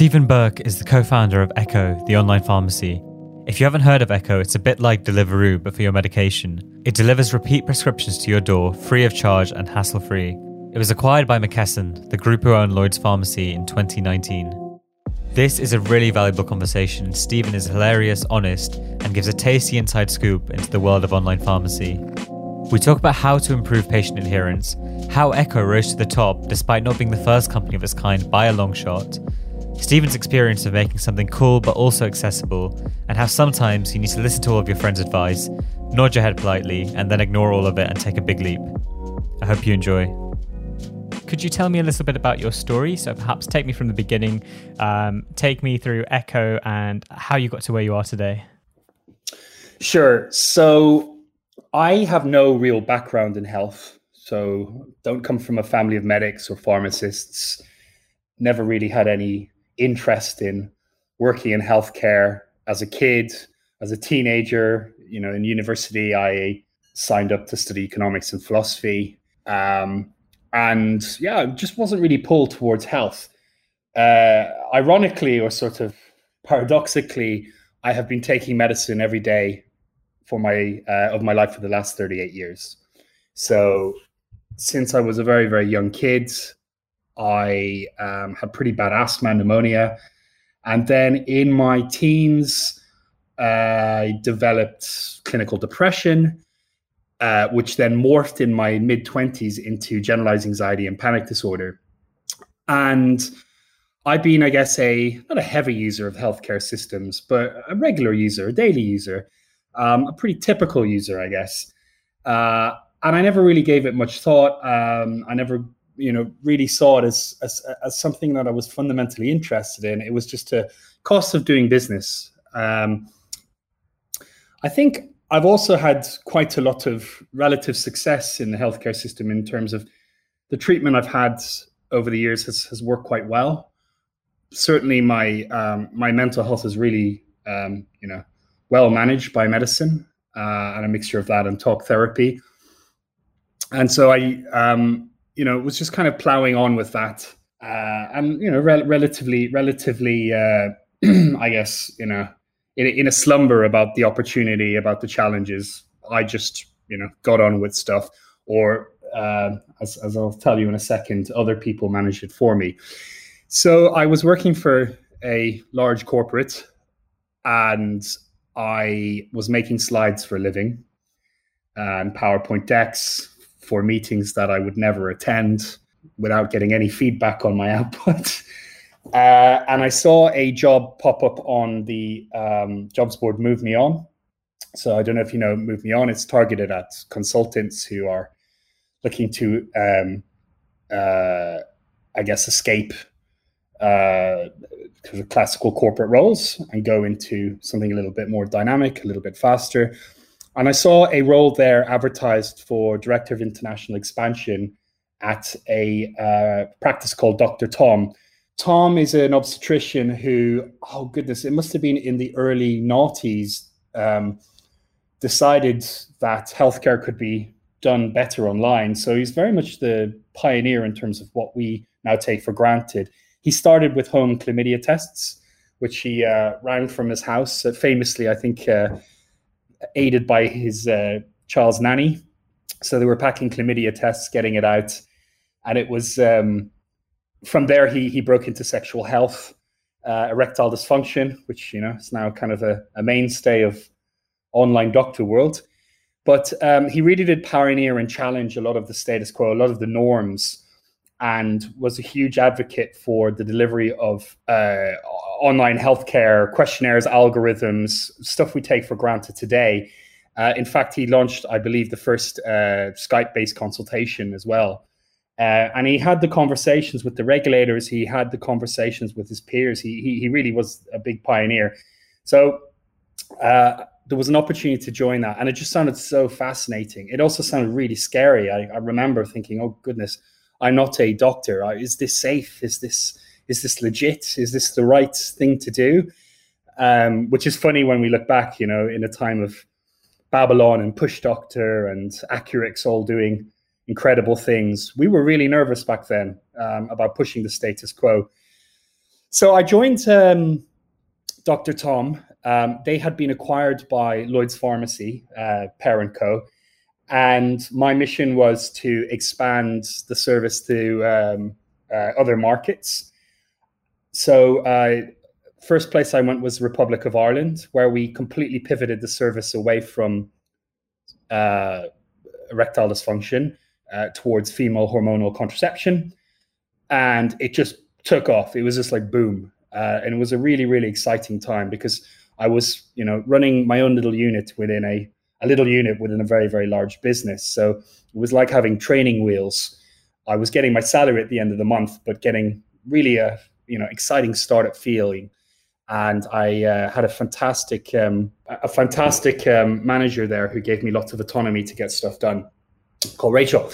Stephen Burke is the co founder of Echo, the online pharmacy. If you haven't heard of Echo, it's a bit like Deliveroo, but for your medication. It delivers repeat prescriptions to your door, free of charge and hassle free. It was acquired by McKesson, the group who own Lloyd's Pharmacy, in 2019. This is a really valuable conversation. Stephen is hilarious, honest, and gives a tasty inside scoop into the world of online pharmacy. We talk about how to improve patient adherence, how Echo rose to the top despite not being the first company of its kind by a long shot, Stephen's experience of making something cool but also accessible, and how sometimes you need to listen to all of your friends' advice, nod your head politely, and then ignore all of it and take a big leap. I hope you enjoy. Could you tell me a little bit about your story? So perhaps take me from the beginning, um, take me through Echo and how you got to where you are today. Sure. So I have no real background in health. So don't come from a family of medics or pharmacists. Never really had any interest in working in healthcare as a kid, as a teenager. You know, in university, I signed up to study economics and philosophy. Um, and yeah, just wasn't really pulled towards health. Uh, ironically, or sort of paradoxically, I have been taking medicine every day for my uh, of my life for the last 38 years. So since I was a very very young kid, I um, had pretty bad asthma, and pneumonia. And then in my teens, uh, I developed clinical depression, uh, which then morphed in my mid 20s into generalized anxiety and panic disorder. And I've been, I guess, a not a heavy user of healthcare systems, but a regular user, a daily user, um, a pretty typical user, I guess. Uh, and I never really gave it much thought. Um, I never you know really saw it as, as as something that I was fundamentally interested in. It was just a cost of doing business. Um, I think I've also had quite a lot of relative success in the healthcare system in terms of the treatment I've had over the years has, has worked quite well. Certainly, my um, my mental health is really um, you know well managed by medicine uh, and a mixture of that and talk therapy. And so I um, you know, it was just kind of plowing on with that. Uh, and, you know, re- relatively, relatively, uh, I guess, you know, in, in a slumber about the opportunity, about the challenges. I just, you know, got on with stuff. Or, uh, as, as I'll tell you in a second, other people managed it for me. So I was working for a large corporate and I was making slides for a living and PowerPoint decks for meetings that I would never attend without getting any feedback on my output. Uh, and I saw a job pop up on the um, jobs board Move Me On. So I don't know if you know Move Me On. It's targeted at consultants who are looking to, um, uh, I guess, escape uh, classical corporate roles and go into something a little bit more dynamic, a little bit faster. And I saw a role there advertised for Director of International Expansion at a uh, practice called Dr. Tom. Tom is an obstetrician who, oh goodness, it must have been in the early noughties, um, decided that healthcare could be done better online. So he's very much the pioneer in terms of what we now take for granted. He started with home chlamydia tests, which he uh, ran from his house. Uh, famously, I think uh, aided by his uh, Charles nanny. So they were packing chlamydia tests, getting it out, and it was um, from there he he broke into sexual health, uh, erectile dysfunction, which you know is now kind of a, a mainstay of online doctor world. But um, he really did pioneer and challenge a lot of the status quo, a lot of the norms, and was a huge advocate for the delivery of uh, online healthcare, questionnaires, algorithms, stuff we take for granted today. Uh, in fact, he launched, I believe, the first uh, Skype based consultation as well. Uh, and he had the conversations with the regulators, he had the conversations with his peers. He, he, he really was a big pioneer. So uh, there was an opportunity to join that. And it just sounded so fascinating. It also sounded really scary. I, I remember thinking, oh, goodness, I'm not a doctor. Is this safe? Is this is this legit? Is this the right thing to do? Um, which is funny when we look back, you know, in a time of Babylon and Push Doctor and Accurx all doing incredible things. We were really nervous back then um, about pushing the status quo. So I joined um, Dr. Tom. Um, they had been acquired by Lloyd's Pharmacy, uh, Parent Co. And my mission was to expand the service to um, uh, other markets. So, uh, first place I went was Republic of Ireland, where we completely pivoted the service away from uh, erectile dysfunction uh, towards female hormonal contraception, and it just took off. It was just like boom, uh, and it was a really really exciting time because I was you know running my own little unit within a a little unit within a very very large business. So it was like having training wheels. I was getting my salary at the end of the month, but getting really a you know exciting startup feeling and I uh, had a fantastic um, a fantastic um, manager there who gave me lots of autonomy to get stuff done, called Rachel.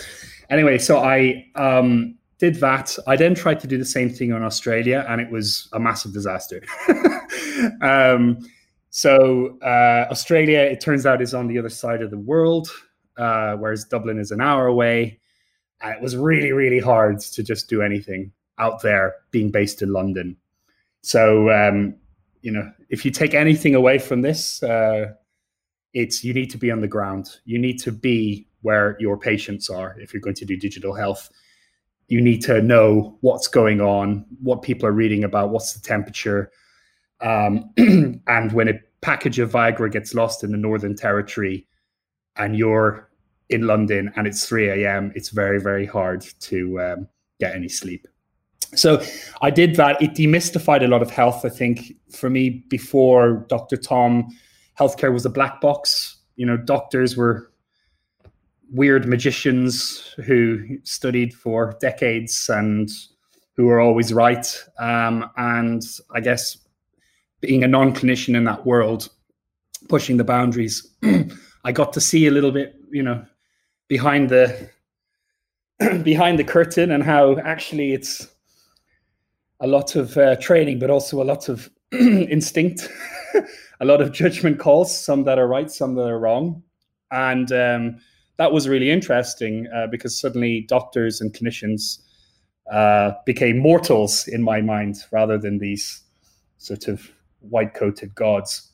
Anyway, so I um, did that. I then tried to do the same thing in Australia, and it was a massive disaster. Um, so uh, Australia, it turns out, is on the other side of the world, uh, whereas Dublin is an hour away. And it was really, really hard to just do anything out there, being based in London. So um, you know, if you take anything away from this, uh, it's you need to be on the ground. You need to be where your patients are if you're going to do digital health. You need to know what's going on, what people are reading about, what's the temperature. Um, and when a package of Viagra gets lost in the Northern Territory and you're in London and it's 3 a.m., it's very, very hard to um, get any sleep so I did that. It demystified a lot of health. I think for me, before Dr. Tom, healthcare was a black box. You know, doctors were weird magicians who studied for decades and who were always right. Um, and I guess being a non-clinician in that world, pushing the boundaries, I got to see a little bit, you know, behind the behind the curtain and how actually it's a lot of uh, training, but also a lot of instinct, a lot of judgment calls, some that are right, some that are wrong. And um, that was really interesting uh, because suddenly doctors and clinicians uh, became mortals in my mind rather than these sort of white coated gods.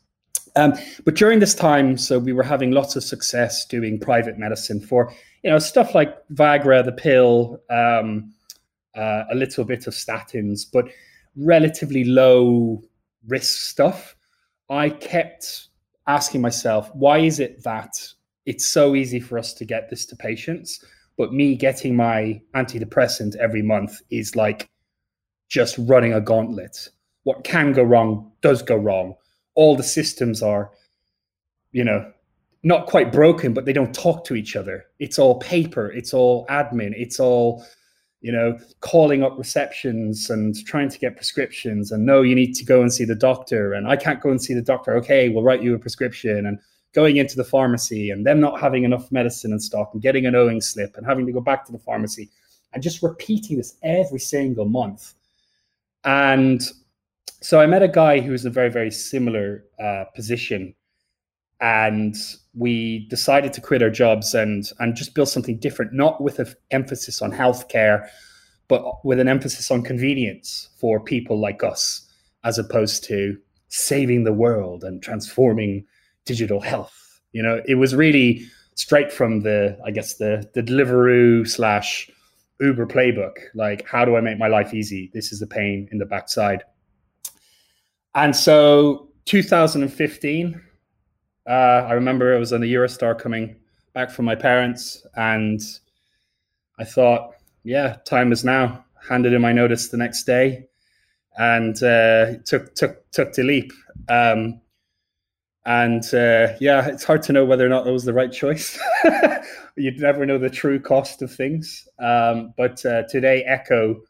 Um, but during this time, so we were having lots of success doing private medicine for, you know, stuff like Viagra, the pill, um, uh, a little bit of statins, but relatively low risk stuff. I kept asking myself, why is it that it's so easy for us to get this to patients, but me getting my antidepressant every month is like just running a gauntlet. What can go wrong does go wrong. All the systems are, you know, not quite broken, but they don't talk to each other. It's all paper, it's all admin, it's all you know, calling up receptions and trying to get prescriptions and no, you need to go and see the doctor and I can't go and see the doctor. Okay, we'll write you a prescription and going into the pharmacy and them not having enough medicine in stock and getting an owing slip and having to go back to the pharmacy and just repeating this every single month. And so I met a guy who was in a very, very similar uh, position and we decided to quit our jobs and and just build something different, not with an emphasis on healthcare, but with an emphasis on convenience for people like us, as opposed to saving the world and transforming digital health. You know, it was really straight from the, I guess the the Deliveroo slash Uber playbook. Like, how do I make my life easy? This is the pain in the backside. And so 2015, uh, I remember it was on the Eurostar coming back from my parents, and I thought, yeah, time is now. Handed in my notice the next day, and uh, took took took the leap. Um, and uh, yeah, it's hard to know whether or not that was the right choice. You'd never know the true cost of things. Um, but uh, today, Echo,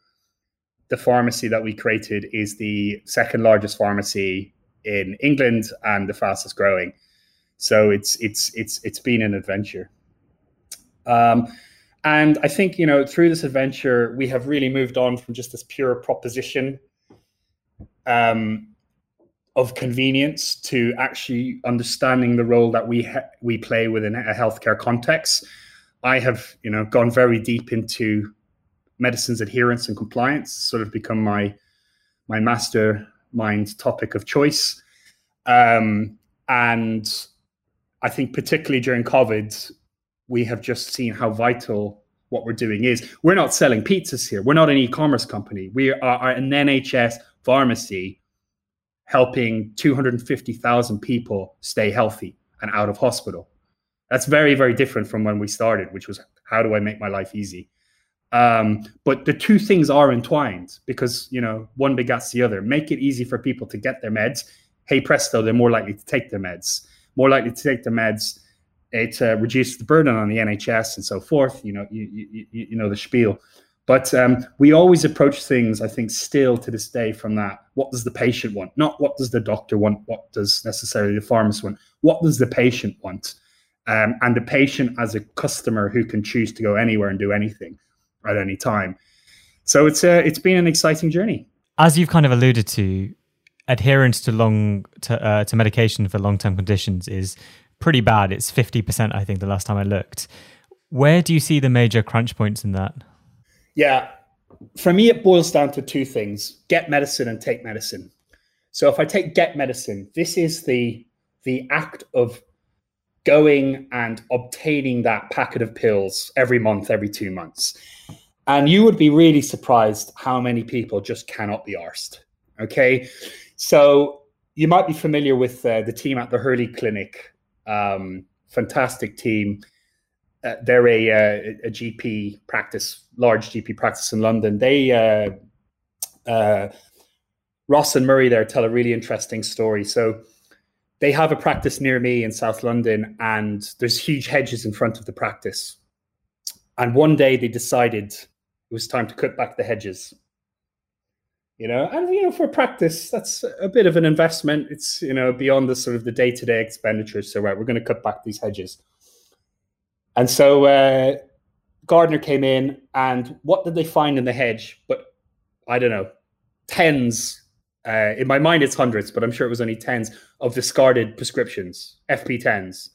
the pharmacy that we created, is the second largest pharmacy in England and the fastest growing. So it's it's it's it's been an adventure. Um, and I think you know through this adventure we have really moved on from just this pure proposition um, of convenience to actually understanding the role that we ha- we play within a healthcare context. I have you know gone very deep into medicine's adherence and compliance, sort of become my my mastermind topic of choice. Um, and I think, particularly during COVID, we have just seen how vital what we're doing is. We're not selling pizzas here. We're not an e commerce company. We are an NHS pharmacy helping 250,000 people stay healthy and out of hospital. That's very, very different from when we started, which was how do I make my life easy? Um, but the two things are entwined because you know one begats the other. Make it easy for people to get their meds. Hey presto, they're more likely to take their meds. More likely to take their meds. It uh, reduces the burden on the NHS and so forth. You know, you, you, you know the spiel. But um, we always approach things, I think, still to this day from that. What does the patient want? Not what does the doctor want? What does necessarily the pharmacist want? What does the patient want? Um, and the patient as a customer who can choose to go anywhere and do anything at any time. So it's uh, it's been an exciting journey. As you've kind of alluded to, adherence to long to, uh, to medication for long term conditions is pretty bad. It's fifty percent, I think, the last time I looked. Where do you see the major crunch points in that? Yeah, for me, it boils down to two things: get medicine and take medicine. So if I take get medicine, this is the the act of going and obtaining that packet of pills every month, every two months. And you would be really surprised how many people just cannot be arsed. Okay. So you might be familiar with uh, the team at the Hurley Clinic. Um, fantastic team. Uh, they're a, uh, a, GP practice, large GP practice in London. They, uh, uh, Ross and Murray there tell a really interesting story. So they have a practice near me in South London, and there's huge hedges in front of the practice. And one day they decided it was time to cut back the hedges. You know, and you know, for practice, that's a bit of an investment. It's you know beyond the sort of the day to day expenditures. So right, we're going to cut back these hedges. And so uh, Gardner came in, and what did they find in the hedge? But I don't know, tens uh, in my mind, it's hundreds, but I'm sure it was only tens of discarded prescriptions, FP10s.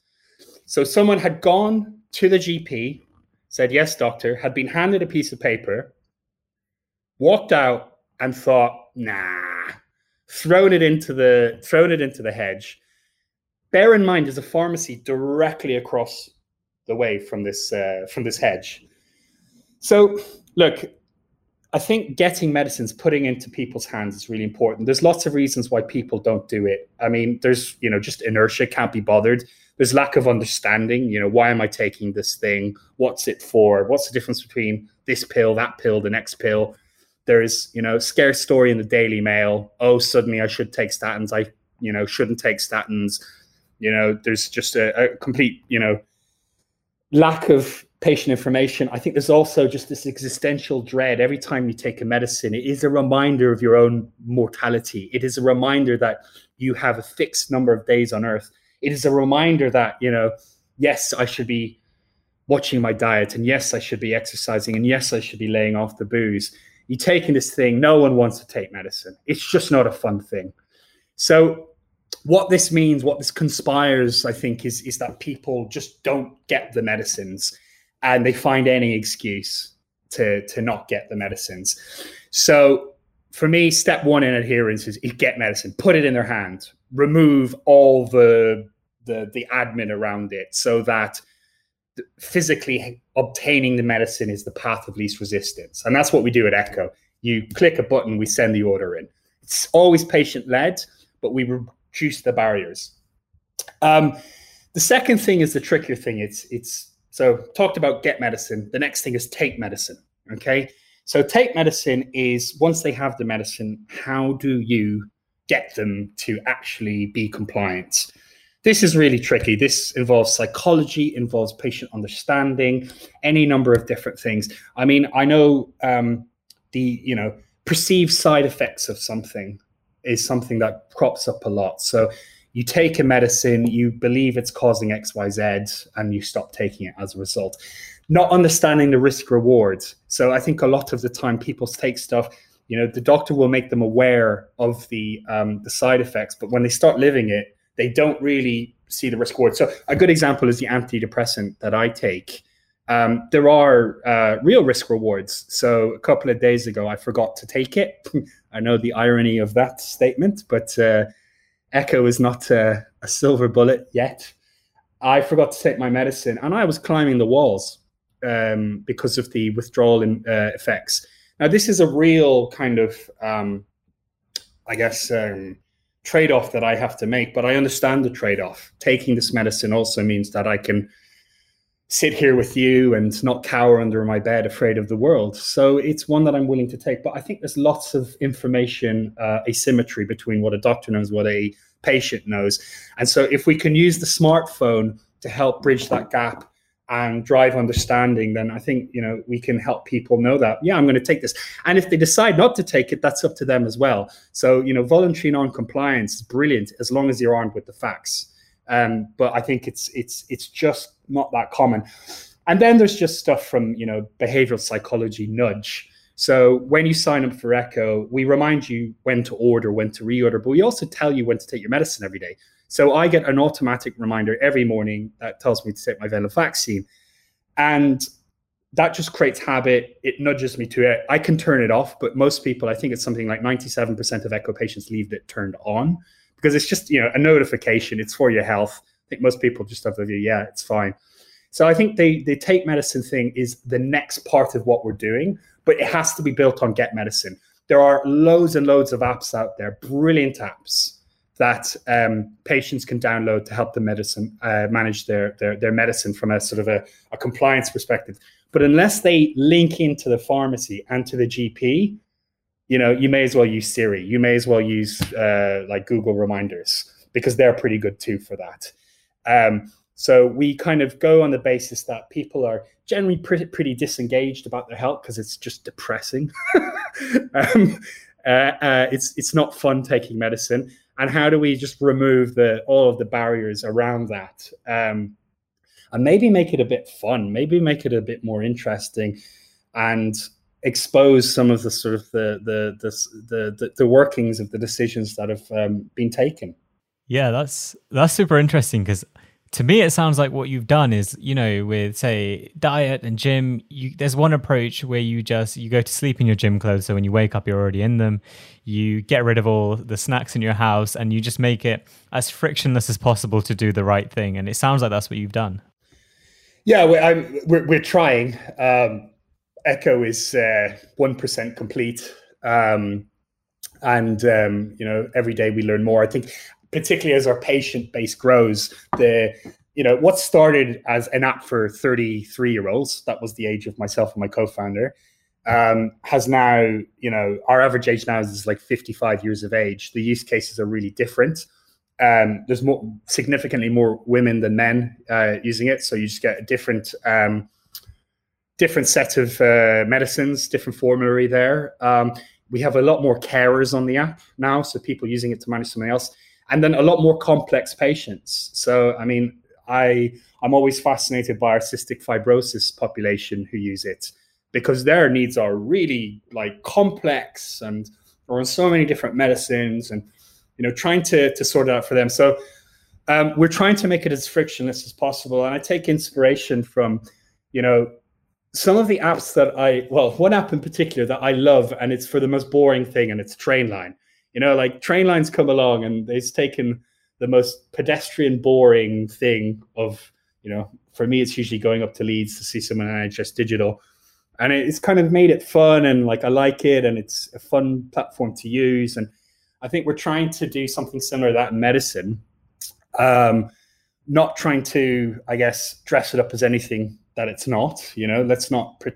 So someone had gone to the GP, said, Yes, doctor, had been handed a piece of paper, walked out and thought, Nah, thrown it into the thrown it into the hedge. Bear in mind, there's a pharmacy directly across the way from this uh, from this hedge. So, look, I think getting medicines, putting into people's hands is really important. There's lots of reasons why people don't do it. I mean, there's, you know, just inertia, can't be bothered. There's lack of understanding. You know, why am I taking this thing? What's it for? What's the difference between this pill, that pill, the next pill? There's, you know, scarce story in the Daily Mail. Oh, suddenly I should take statins. I, you know, shouldn't take statins. You know, there's just a, a complete, you know, lack of patient information. I think there's also just this existential dread every time you take a medicine. It is a reminder of your own mortality. It is a reminder that you have a fixed number of days on earth. It is a reminder that, you know, yes, I should be watching my diet and yes, I should be exercising and yes, I should be laying off the booze. You're taking this thing, no one wants to take medicine. It's just not a fun thing. So what this means, what this conspires, I think, is is that people just don't get the medicines and they find any excuse to to not get the medicines. So for me, step one in adherence is get medicine, put it in their hand, remove all the the the admin around it, so that physically obtaining the medicine is the path of least resistance, and that's what we do at Echo. You click a button, we send the order in. It's always patient led, but we reduce the barriers. Um, the second thing is the trickier thing. It's it's so talked about get medicine. The next thing is take medicine. Okay. So take medicine is once they have the medicine, how do you get them to actually be compliant? This is really tricky. This involves psychology, involves patient understanding, any number of different things. I mean, I know um, the you know perceived side effects of something is something that crops up a lot. So you take a medicine, you believe it's causing XYZ, and you stop taking it as a result. Not understanding the risk rewards. So I think a lot of the time people take stuff, you know, the doctor will make them aware of the um, the side effects, but when they start living it, they don't really see the risk reward. So a good example is the antidepressant that I take. um, there are uh, real risk rewards. So a couple of days ago, I forgot to take it. I know the irony of that statement, but uh, Echo is not uh, a silver bullet yet. I forgot to take my medicine, and I was climbing the walls um, because of the withdrawal in, uh, effects. Now, this is a real kind of, um, I guess, um, trade off that I have to make, but I understand the trade off. Taking this medicine also means that I can sit here with you and not cower under my bed afraid of the world. So it's one that I'm willing to take. But I think there's lots of information uh, asymmetry between what a doctor knows, what a patient knows. And so if we can use the smartphone to help bridge that gap and drive understanding, then I think you know we can help people know that yeah, I'm going to take this. And if they decide not to take it, that's up to them as well. So you know, voluntary non-compliance is brilliant as long as you're armed with the facts. Um, but I think it's it's it's just not that common. And then there's just stuff from you know behavioral psychology nudge. So when you sign up for Echo, we remind you when to order, when to reorder, but we also tell you when to take your medicine every day. So I get an automatic reminder every morning that tells me to take my venlafaxine, and that just creates habit. It nudges me to it. I can turn it off, but most people, I think it's something like 97% of Echo patients leave it turned on because it's just you know a notification. It's for your health. I think most people just have the view, yeah, it's fine. So I think the the take medicine thing is the next part of what we're doing, but it has to be built on Get Medicine. There are loads and loads of apps out there, brilliant apps that um, patients can download to help the medicine uh, manage their, their their medicine from a sort of a, a compliance perspective. But unless they link into the pharmacy and to the GP, you know, you may as well use Siri. You may as well use uh, like Google Reminders because they're pretty good too for that. Um, so we kind of go on the basis that people are generally pretty, pretty disengaged about their health because it's just depressing. um, uh, uh, it's it's not fun taking medicine, and how do we just remove the all of the barriers around that, um, and maybe make it a bit fun, maybe make it a bit more interesting, and expose some of the sort of the the the the, the workings of the decisions that have um, been taken. Yeah, that's that's super interesting because to me it sounds like what you've done is you know with say diet and gym you there's one approach where you just you go to sleep in your gym clothes so when you wake up you're already in them you get rid of all the snacks in your house and you just make it as frictionless as possible to do the right thing and it sounds like that's what you've done yeah we're, we're, we're, trying um, Echo is uh, one uh, complete, um, and um, you know every day we learn more. I think, particularly as our patient base grows, the you know what started as an app for 33 year olds that was the age of myself and my co-founder um, has now you know our average age now is like 55 years of age. The use cases are really different. Um, there's more significantly more women than men uh, using it. So you just get a different um, different set of uh, medicines, different formulary there. Um, we have a lot more carers on the app now, so people using it to manage something else, and then a lot more complex patients. So, I mean, I I'm always fascinated by our cystic fibrosis population who use it because their needs are really like complex and are on so many different medicines, and you know, trying to to sort it out for them. So. Um, we're trying to make it as frictionless as possible, and I take inspiration from, you know, some of the apps that I well, one app in particular that I love, and it's for the most boring thing, and it's Trainline. You know, like Trainline's come along and it's taken the most pedestrian, boring thing of you know. For me, it's usually going up to Leeds to see someone on NHS Digital, and it's kind of made it fun and like I like it, and it's a fun platform to use. And I think we're trying to do something similar to that in medicine. Um, not trying to, I guess, dress it up as anything that it's not. You know, let's not pre-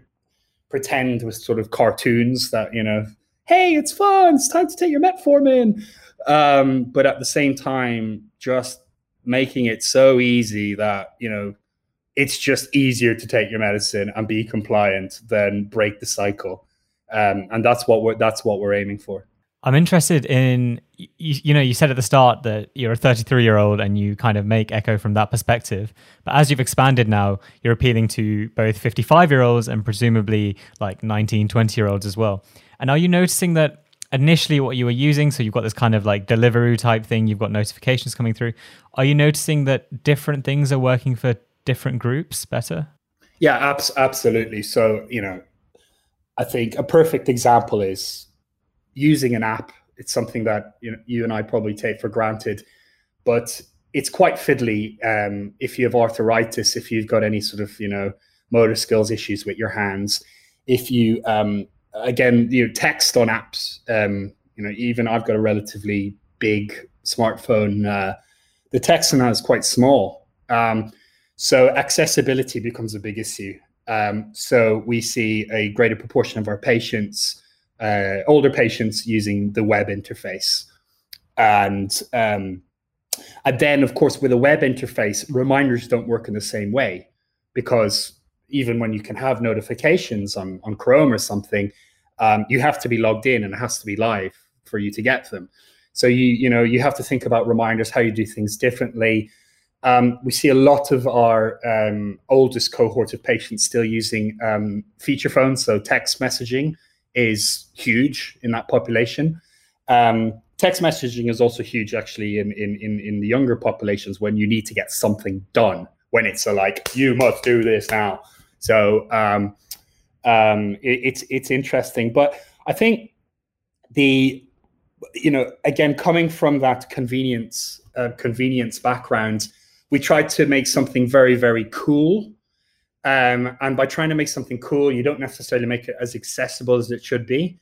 pretend with sort of cartoons that you know, hey, it's fun. It's time to take your metformin. Um, but at the same time, just making it so easy that you know it's just easier to take your medicine and be compliant than break the cycle. Um, and that's what we're that's what we're aiming for. I'm interested in you, you, know you said at the start that you're a 33 year old and you kind of make Echo from that perspective. But as you've expanded now, you're appealing to both 55 year olds and presumably like 19, 20 year olds as well. And are you noticing that initially what you were using, so you've got this kind of like Deliveroo type thing, you've got notifications coming through. Are you noticing that different things are working for different groups better? Yeah, abs- absolutely. So, you know, I think a perfect example is using an app. It's something that you know you and I probably take for granted, but it's quite fiddly um, if you have arthritis, if you've got any sort of you know motor skills issues with your hands, if you um, again you know text on apps. Um, you know, even I've got a relatively big smartphone. Uh, the text on that is quite small. Um, so accessibility becomes a big issue. Um, so we see a greater proportion of our patients, uh, older patients, using the web interface, and um, and then of course with a web interface, reminders don't work in the same way because even when you can have notifications on on Chrome or something, um, you have to be logged in and it has to be live for you to get them. So you you know you have to think about reminders, how you do things differently. Um, we see a lot of our um, oldest cohort of patients still using um, feature phones, so text messaging is huge in that population. Um, text messaging is also huge, actually, in, in in in the younger populations when you need to get something done. When it's a, like you must do this now. So um, um, it, it's it's interesting, but I think the you know again coming from that convenience uh, convenience background we tried to make something very, very cool. Um, and by trying to make something cool, you don't necessarily make it as accessible as it should be.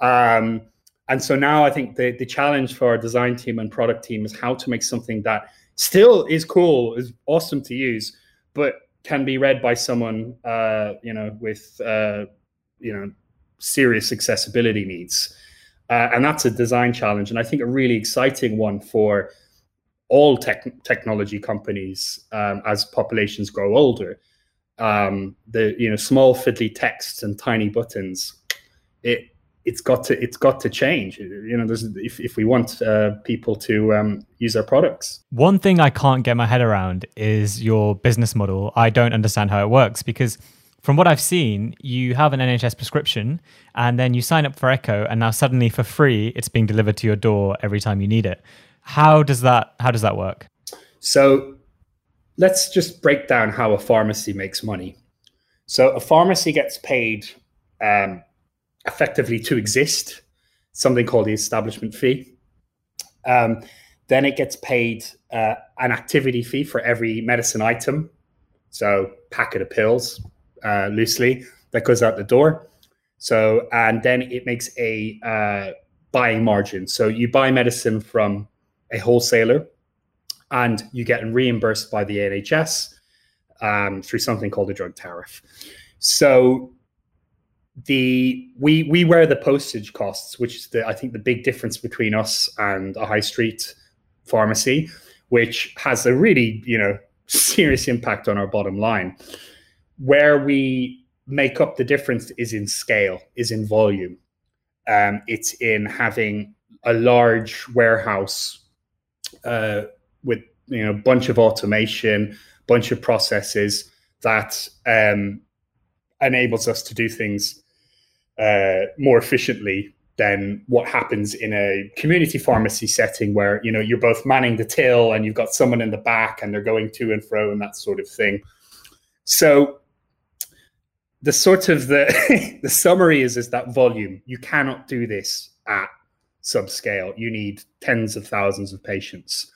Um, and so now I think the, the challenge for our design team and product team is how to make something that still is cool, is awesome to use, but can be read by someone, uh, you know, with, uh, you know, serious accessibility needs. Uh, and that's a design challenge. And I think a really exciting one for all tech, technology companies um, as populations grow older. Um, the you know small fiddly texts and tiny buttons, it it's got to it's got to change. You know, there's if if we want uh, people to um, use our products. One thing I can't get my head around is your business model. I don't understand how it works because from what I've seen, you have an NHS prescription and then you sign up for Echo, and now suddenly for free, it's being delivered to your door every time you need it. How does that how does that work? So let's just break down how a pharmacy makes money. So a pharmacy gets paid um, effectively to exist, something called the establishment fee. Um, then it gets paid uh, an activity fee for every medicine item, so packet of pills, uh, loosely that goes out the door. So and then it makes a uh, buying margin. So you buy medicine from a wholesaler and you get reimbursed by the NHS um, through something called a drug tariff. So the we we wear the postage costs, which is the I think the big difference between us and a high street pharmacy, which has a really you know serious impact on our bottom line. Where we make up the difference is in scale, is in volume. Um, it's in having a large warehouse uh, with you know a bunch of automation, bunch of processes that um, enables us to do things uh, more efficiently than what happens in a community pharmacy setting where you know you're both manning the till and you've got someone in the back and they're going to and fro and that sort of thing so the sort of the the summary is is that volume you cannot do this at subscale. You need tens of thousands of patients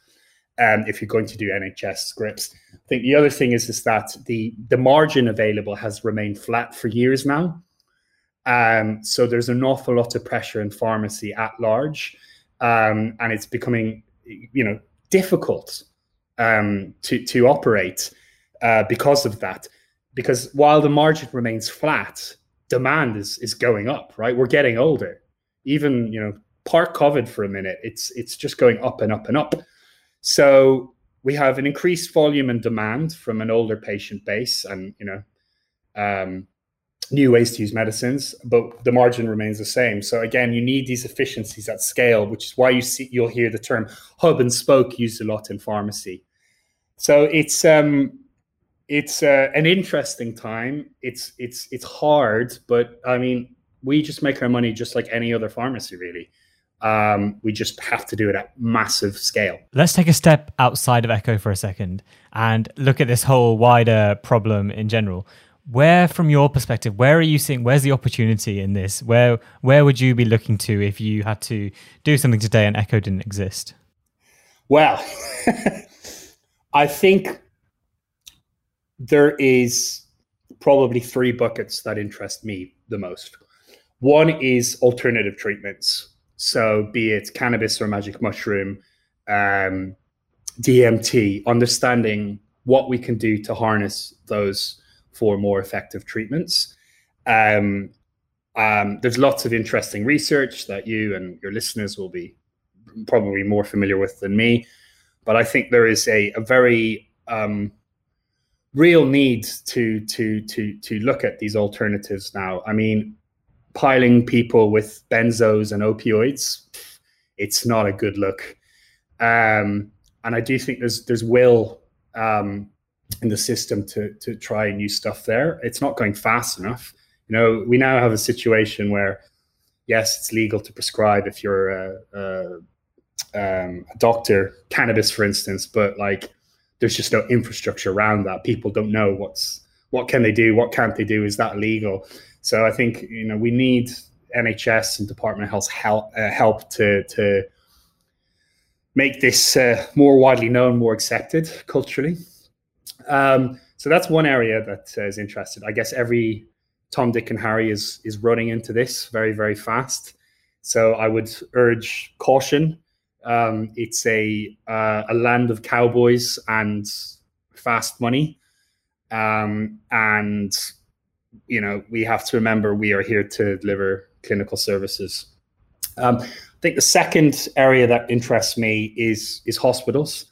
um, if you're going to do NHS scripts. I think the other thing is is that the the margin available has remained flat for years now. Um, so there's an awful lot of pressure in pharmacy at large, um, and it's becoming you know difficult um, to to operate uh, because of that. Because while the margin remains flat, demand is is going up. Right, we're getting older. Even you know park COVID for a minute, it's it's just going up and up and up. So we have an increased volume and demand from an older patient base, and you know, um, new ways to use medicines, but the margin remains the same. So again, you need these efficiencies at scale, which is why you see you'll hear the term hub and spoke used a lot in pharmacy. So it's um, it's uh, an interesting time. It's it's it's hard, but I mean, we just make our money just like any other pharmacy, really. Um, we just have to do it at massive scale. Let's take a step outside of Echo for a second and look at this whole wider problem in general. where from your perspective where are you seeing where's the opportunity in this where where would you be looking to if you had to do something today and echo didn't exist well i think there is probably three buckets that interest me the most one is alternative treatments so be it cannabis or magic mushroom um, dmt understanding what we can do to harness those for more effective treatments. Um, um, there's lots of interesting research that you and your listeners will be probably more familiar with than me, but I think there is a, a very um, real need to to to to look at these alternatives now. I mean, piling people with benzos and opioids, it's not a good look. Um, and I do think there's there's will um, in the system to to try new stuff there. It's not going fast enough. You know, we now have a situation where, yes, it's legal to prescribe if you're a, a, um, a doctor cannabis, for instance, but like there's just no infrastructure around that. People don't know what's what can they do, what can't they do. Is that legal? So I think you know we need NHS and Department of Health help uh, help to to make this uh, more widely known, more accepted culturally. Um, so that's one area that uh, is interested. I guess every Tom, Dick, and Harry is is running into this very, very fast. So I would urge caution. Um, it's a uh, a land of cowboys and fast money, um, and you know we have to remember we are here to deliver clinical services. Um, I think the second area that interests me is is hospitals.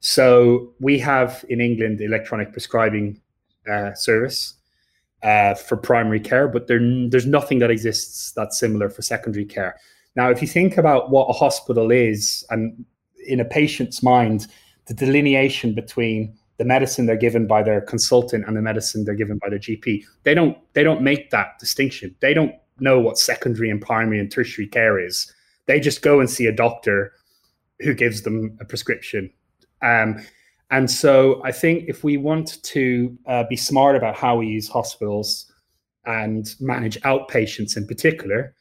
So we have in England electronic prescribing uh, service uh, for primary care, but there, there's nothing that exists that's similar for secondary care. Now, if you think about what a hospital is, and in a patient's mind, the delineation between the medicine they're given by their consultant and the medicine they're given by their GP, they don't they don't make that distinction. They don't know what secondary and primary and tertiary care is. They just go and see a doctor who gives them a prescription um, and so I think if we want to uh, be smart about how we use hospitals and manage outpatients in particular,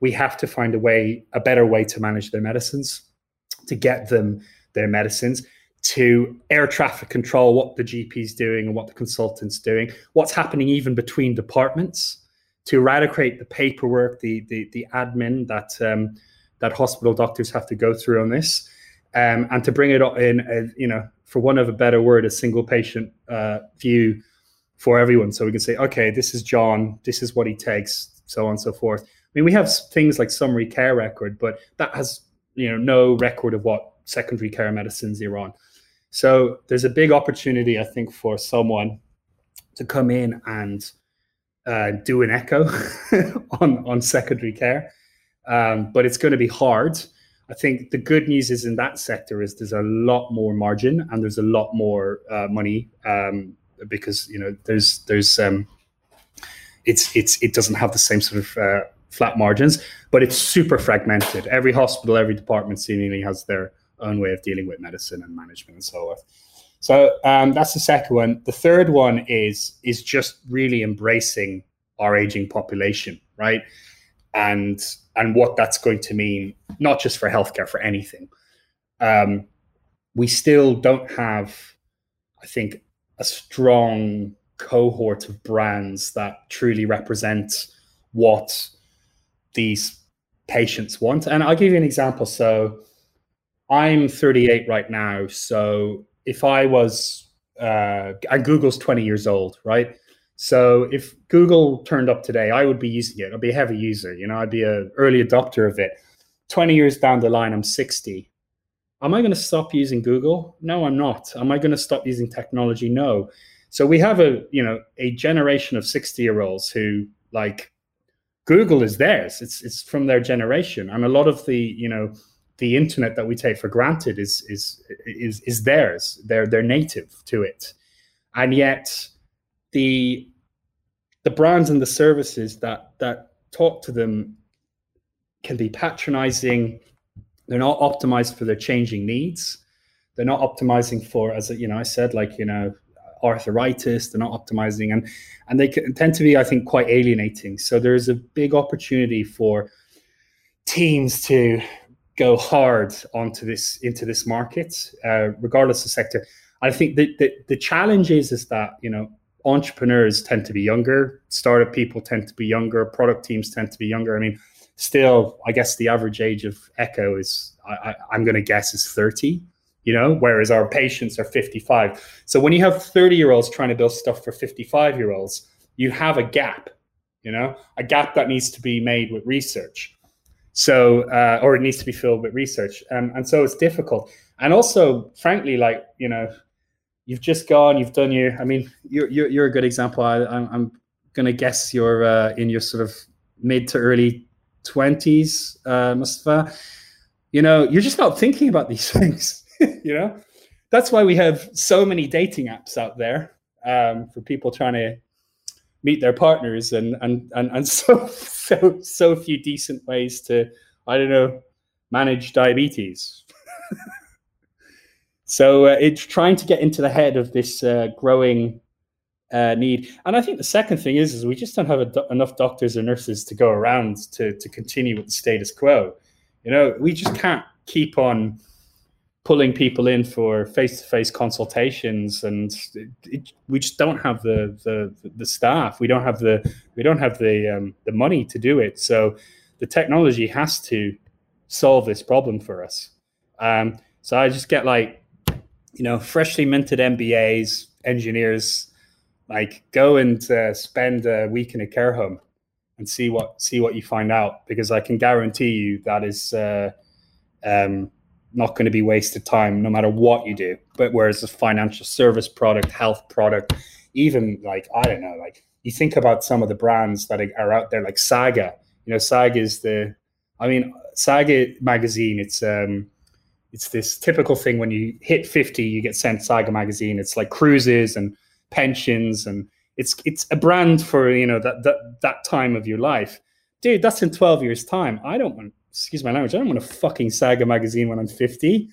we have to find a way, a better way to manage their medicines, to get them their medicines, to air traffic control what the GP is doing and what the consultant's doing, what's happening even between departments, to eradicate the paperwork, the the, the admin that um, that hospital doctors have to go through on this um, and to bring it in, a, you know, for one of a better word, a single patient uh, view for everyone. So we can say, okay, this is John, this is what he takes, so on and so forth. I mean, we have things like summary care record, but that has you know no record of what secondary care medicines you're on. So there's a big opportunity, I think, for someone to come in and uh, do an echo on on secondary care, um, but it's going to be hard I think the good news is in that sector is there's a lot more margin and there's a lot more uh, money um, because you know there's there's um, it's it's it doesn't have the same sort of uh, flat margins, but it's super fragmented. Every hospital, every department seemingly has their own way of dealing with medicine and management and so forth. So um, that's the second one. The third one is is just really embracing our aging population, right? And and what that's going to mean, not just for healthcare, for anything. Um, we still don't have, I think, a strong cohort of brands that truly represent what these patients want. And I'll give you an example. So I'm 38 right now. So if I was, uh, and Google's 20 years old, right? So if Google turned up today, I would be using it. I'd be a heavy user. You know, I'd be an early adopter of it. 20 years down the line, I'm 60. Am I going to stop using Google? No, I'm not. Am I going to stop using technology? No. So we have a, you know, a generation of 60 year olds who like Google is theirs. It's it's from their generation. And a lot of the, you know, the internet that we take for granted is is is is theirs. They're they're native to it. And yet the the brands and the services that that talk to them can be patronizing they're not optimized for their changing needs they're not optimizing for as you know i said like you know arthritis. They're not optimizing, and and they can, tend to be, I think, quite alienating. So there's a big opportunity for teams to go hard onto this into this market, uh, regardless of sector. I think that the, the challenge is is that you know entrepreneurs tend to be younger, startup people tend to be younger, product teams tend to be younger. I mean, still, I guess the average age of Echo is I, am going to guess is 30. You know, whereas our patients are 55. So when you have 30 year olds trying to build stuff for 55 year olds, you have a gap. You know, a gap that needs to be made with research. So, uh, or it needs to be filled with research. Um, and so it's difficult. And also, frankly, like, you know, you've just gone, you've done your, I mean, you're, you're, you're a good example. I, I'm, I'm going to guess you're uh, in your sort of mid to early 20s, uh, Mustafa. You know, you're just not thinking about these things, you know? That's why we have so many dating apps out there um, for people trying to meet their partners and and and, and so so so few decent ways to i don't know manage diabetes. So uh, it's trying to get into the head of this uh, growing uh, need. And i think the second thing is is we just don't have do- enough doctors or nurses to go around to to continue with the status quo. You know we just can't keep on pulling people in for face-to-face consultations and it, it, we just don't have the, the the staff. We don't have the we don't have the um, the money to do it. So the technology has to solve this problem for us. Um, so i just get like you know freshly minted mbas engineers like go and uh, spend a week in a care home and see what see what you find out because i can guarantee you that is uh, um, not going to be wasted time no matter what you do. But whereas a financial service product, health product, even like, I don't know, like you think about some of the brands that are out there, like Saga. You know, Saga is the, I mean, Saga magazine, it's, um, it's this typical thing when you hit 50, you get sent Saga magazine. It's like cruises and pensions and it's it's a brand for you know that that that time of your life. Dude, that's in 12 years time. I don't want excuse my language, I don't want a fucking Saga magazine when I'm 50.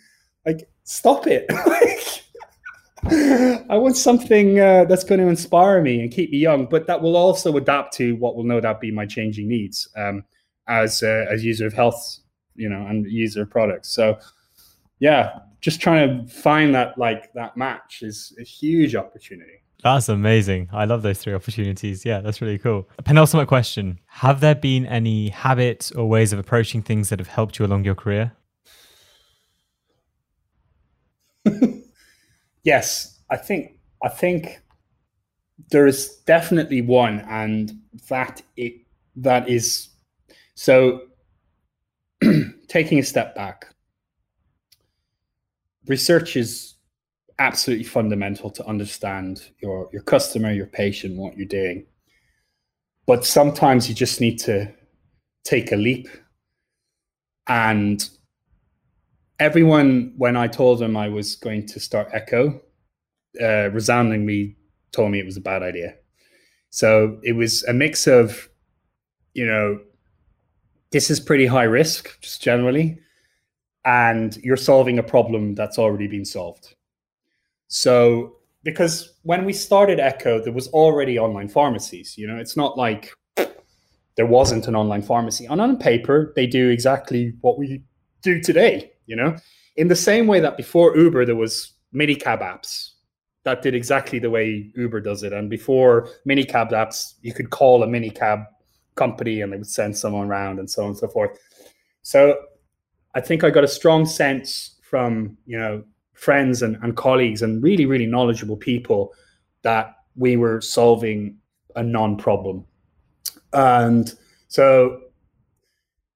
Like, stop it. I want something uh, that's going to inspire me and keep me young, but that will also adapt to what will no doubt be my changing needs um, as uh, as user of health, you know, and user of products. So, yeah, just trying to find that like that match is a huge opportunity. That's amazing. I love those three opportunities. Yeah, that's really cool. A penultimate question Have there been any habits or ways of approaching things that have helped you along your career? yes, I think I think there is definitely one, and that it that is so taking a step back. Research is absolutely fundamental to understand your your customer, your patient, what you're doing. But sometimes you just need to take a leap. And everyone, when I told them I was going to start Echo, uh, resoundingly told me it was a bad idea. So it was a mix of, you know, this is pretty high risk, just generally, and you're solving a problem that's already been solved. So because when we started Echo, there was already online pharmacies. You know, it's not like there wasn't an online pharmacy. And on paper, they do exactly what we do today. You know, in the same way that before Uber, there was minicab apps that did exactly the way Uber does it. And before minicab apps, you could call a minicab company and they would send someone around and so on and so forth. So I think I got a strong sense from, you know, friends and, and colleagues and really, really knowledgeable people that we were solving a non problem. And so,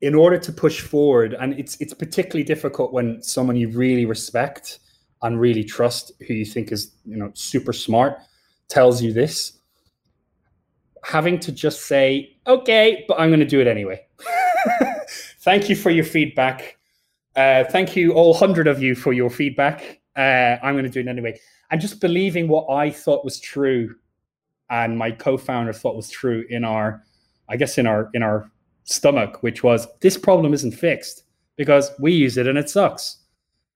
in order to push forward, and it's it's particularly difficult when someone you really respect and really trust, who you think is you know super smart, tells you this. Having to just say, okay, but I'm going to do it anyway. Thank you for your feedback. Uh, thank you, all hundred of you, for your feedback. Uh, I'm going to do it anyway. And just believing what I thought was true, and my co-founder thought was true in our, I guess in our in our stomach, which was this problem isn't fixed because we use it and it sucks.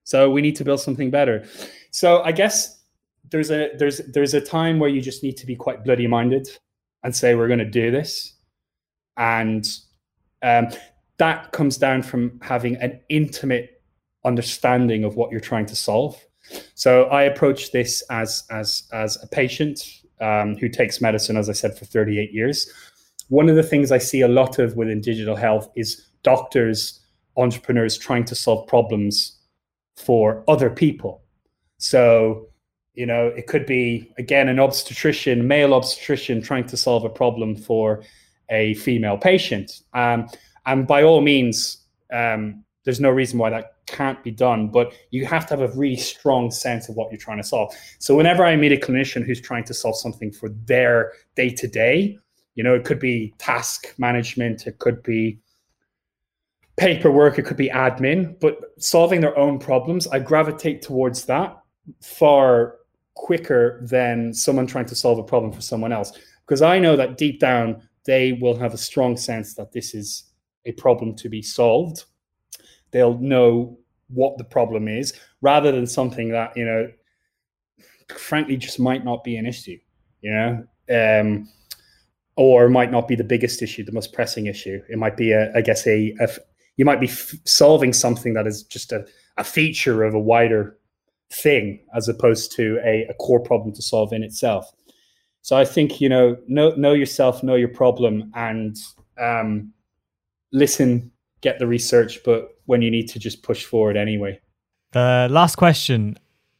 So we need to build something better. So I guess there's a there's there's a time where you just need to be quite bloody minded and say we're going to do this, and um, that comes down from having an intimate understanding of what you're trying to solve. So I approach this as as as a patient um, who takes medicine, as I said, for 38 years. One of the things I see a lot of within digital health is doctors, entrepreneurs trying to solve problems for other people. So you know, it could be again an obstetrician, male obstetrician, trying to solve a problem for a female patient. Um, and by all means, um, there's no reason why that can't be done, but you have to have a really strong sense of what you're trying to solve. So whenever I meet a clinician who's trying to solve something for their day to day, you know, it could be task management, it could be paperwork, it could be admin, but solving their own problems, I gravitate towards that far quicker than someone trying to solve a problem for someone else because I know that deep down they will have a strong sense that this is a problem to be solved. They'll know what the problem is rather than something that, you know, frankly just might not be an issue, you know, um, or might not be the biggest issue, the most pressing issue. It might be, a, I guess, a, a you might be f- solving something that is just a, a feature of a wider thing as opposed to a, a core problem to solve in itself. So I think you know know know yourself, know your problem, and um, listen, get the research, but when you need to just push forward anyway. The last question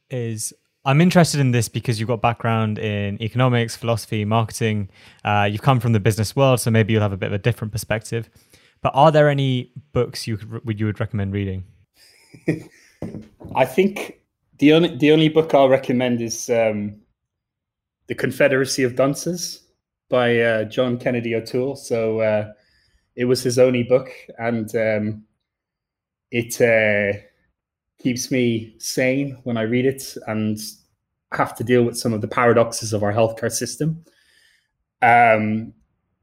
is I'm interested in this because you've got background in economics, philosophy, marketing. Uh, you've come from the business world, so maybe you'll have a bit of a different perspective. But are there any books you could you would recommend reading? I think the only the only book I'll recommend is um, the Confederacy of Dunces by uh, John Kennedy O'Toole. So uh, it was his only book, and um, it uh, keeps me sane when I read it and have to deal with some of the paradoxes of our healthcare system. Um,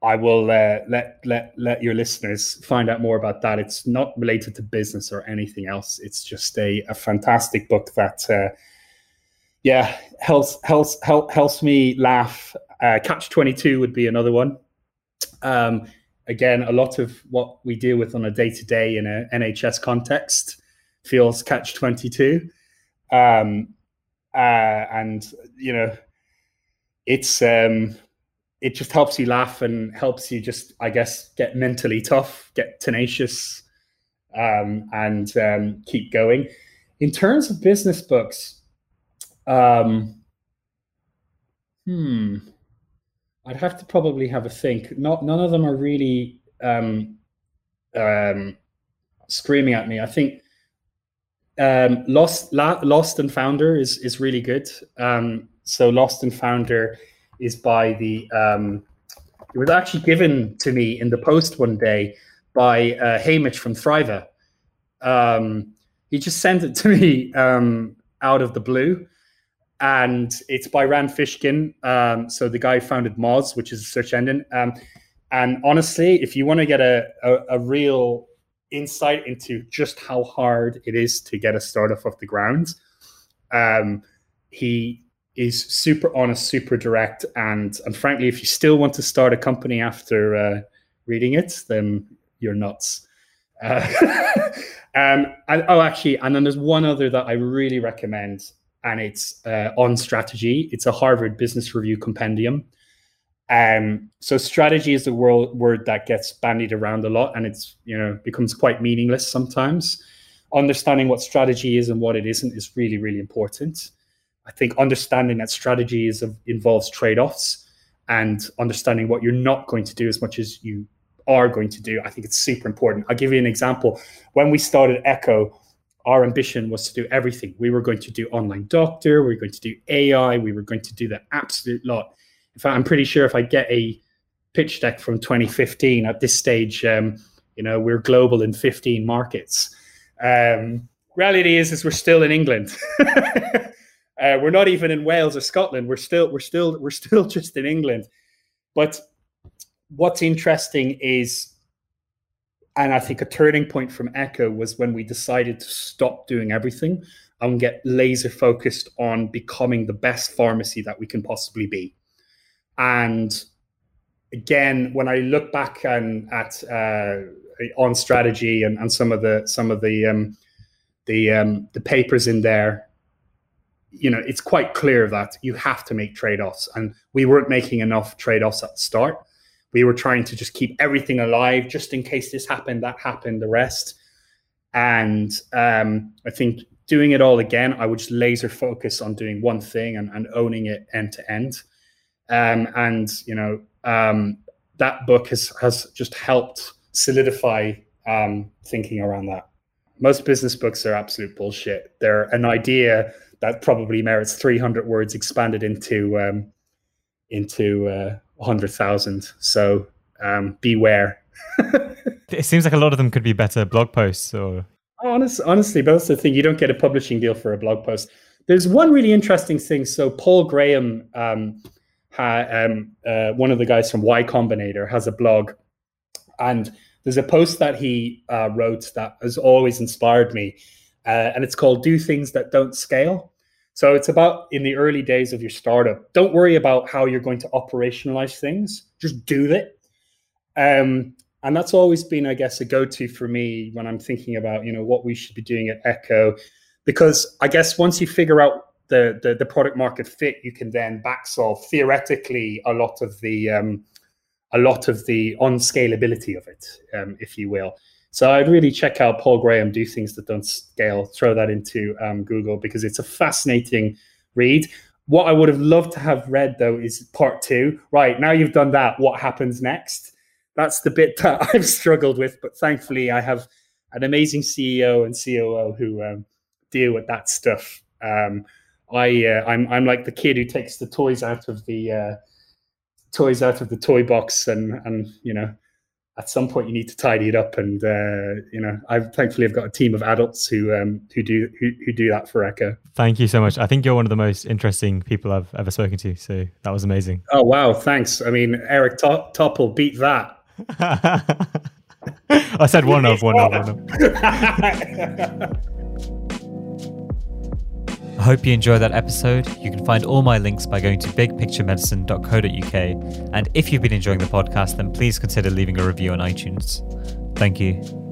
I will uh, let let let your listeners find out more about that. It's not related to business or anything else. It's just a, a fantastic book that, uh, yeah, helps helps help, helps me laugh. Uh, Catch twenty two would be another one. Um, again, a lot of what we deal with on a day to day in a NHS context feels Catch twenty two, um, uh, and you know, it's. Um, it just helps you laugh and helps you just, I guess, get mentally tough, get tenacious, um, and um, keep going. In terms of business books, um, hmm, I'd have to probably have a think. Not none of them are really um, um, screaming at me. I think um, Lost La, Lost and Founder is is really good. Um, so Lost and Founder is by the. Um, it was actually given to me in the post one day by uh, Hamish from Thriva. Um, he just sent it to me out of the blue, and it's by Rand Fishkin. Um, so the guy founded Moz, which is a search engine. Um, and honestly, if you want to get a, a, a real insight into just how hard it is to get a startup off the ground, um, he is super honest, super direct, and and frankly, if you still want to start a company after uh, reading it, then you're nuts. Uh, um, and, oh, actually, and then there's one other that I really recommend, and it's uh, on strategy. It's a Harvard Business Review compendium. Um, so strategy is the word, word that gets bandied around a lot, and it's you know becomes quite meaningless sometimes. Understanding what strategy is and what it isn't is really really important. I think understanding that strategy is, involves trade offs and understanding what you're not going to do as much as you are going to do. I think it's super important. I'll give you an example. When we started Echo, our ambition was to do everything. We were going to do online doctor, we were going to do AI, we were going to do the absolute lot. In fact, I'm pretty sure if I get a pitch deck from 2015 at this stage, um, you know, we're global in 15 markets. Um, reality is, is we're still in England. Uh, we're not even in Wales or Scotland. We're still we're still we're still just in England. But what's interesting is and I think a turning point from Echo was when we decided to stop doing everything and get laser focused on becoming the best pharmacy that we can possibly be. And again, when I look back and at uh, on strategy and, and some of the some of the um, the um, the papers in there, you know, it's quite clear that you have to make trade offs, and we weren't making enough trade offs at the start. We were trying to just keep everything alive, just in case this happened, that happened, the rest. And um, I think doing it all again, I would just laser focus on doing one thing and, and owning it end to end. Um, and you know, um, that book has has just helped solidify um, thinking around that. Most business books are absolute bullshit. They're an idea that probably merits 300 words expanded into um, into uh, 100,000. So um, beware. it seems like a lot of them could be better blog posts or. Honest, honestly, but that's the thing. You don't get a publishing deal for a blog post. There's one really interesting thing. So Paul Graham, um, ha, um, uh, one of the guys from Y Combinator, has a blog, and there's a post that he uh, wrote that has always inspired me, uh, and it's called "Do Things That Don't Scale." So it's about in the early days of your startup. Don't worry about how you're going to operationalize things. Just do it. Um, and that's always been, I guess, a go-to for me when I'm thinking about, you know, what we should be doing at Echo, because I guess once you figure out the the, the product market fit, you can then back solve theoretically a lot of the um, a lot of the unscalability of it, um, if you will. So I'd really check out Paul Graham do things that don't scale. Throw that into um, Google because it's a fascinating read. What I would have loved to have read though is part two. Right now you've done that. What happens next? That's the bit that I've struggled with, but thankfully I have an amazing CEO and COO who um, deal with that stuff. Um, I uh, I'm I'm like the kid who takes the toys out of the uh, toys out of the toy box and and you know at some point you need to tidy it up. And uh, you know i've thankfully i've got a team of adults who um, who do who, who do that for echo. Thank you so much. I think you're one of the most interesting people i've ever spoken to. So that was amazing. Oh wow. Thanks. I mean eric Top- Topol beat that. I said one of one of one of I hope you enjoyed that episode. You can find all my links by going to bigpicturemedicine.co.uk. And if you've been enjoying the podcast, then please consider leaving a review on iTunes. Thank you.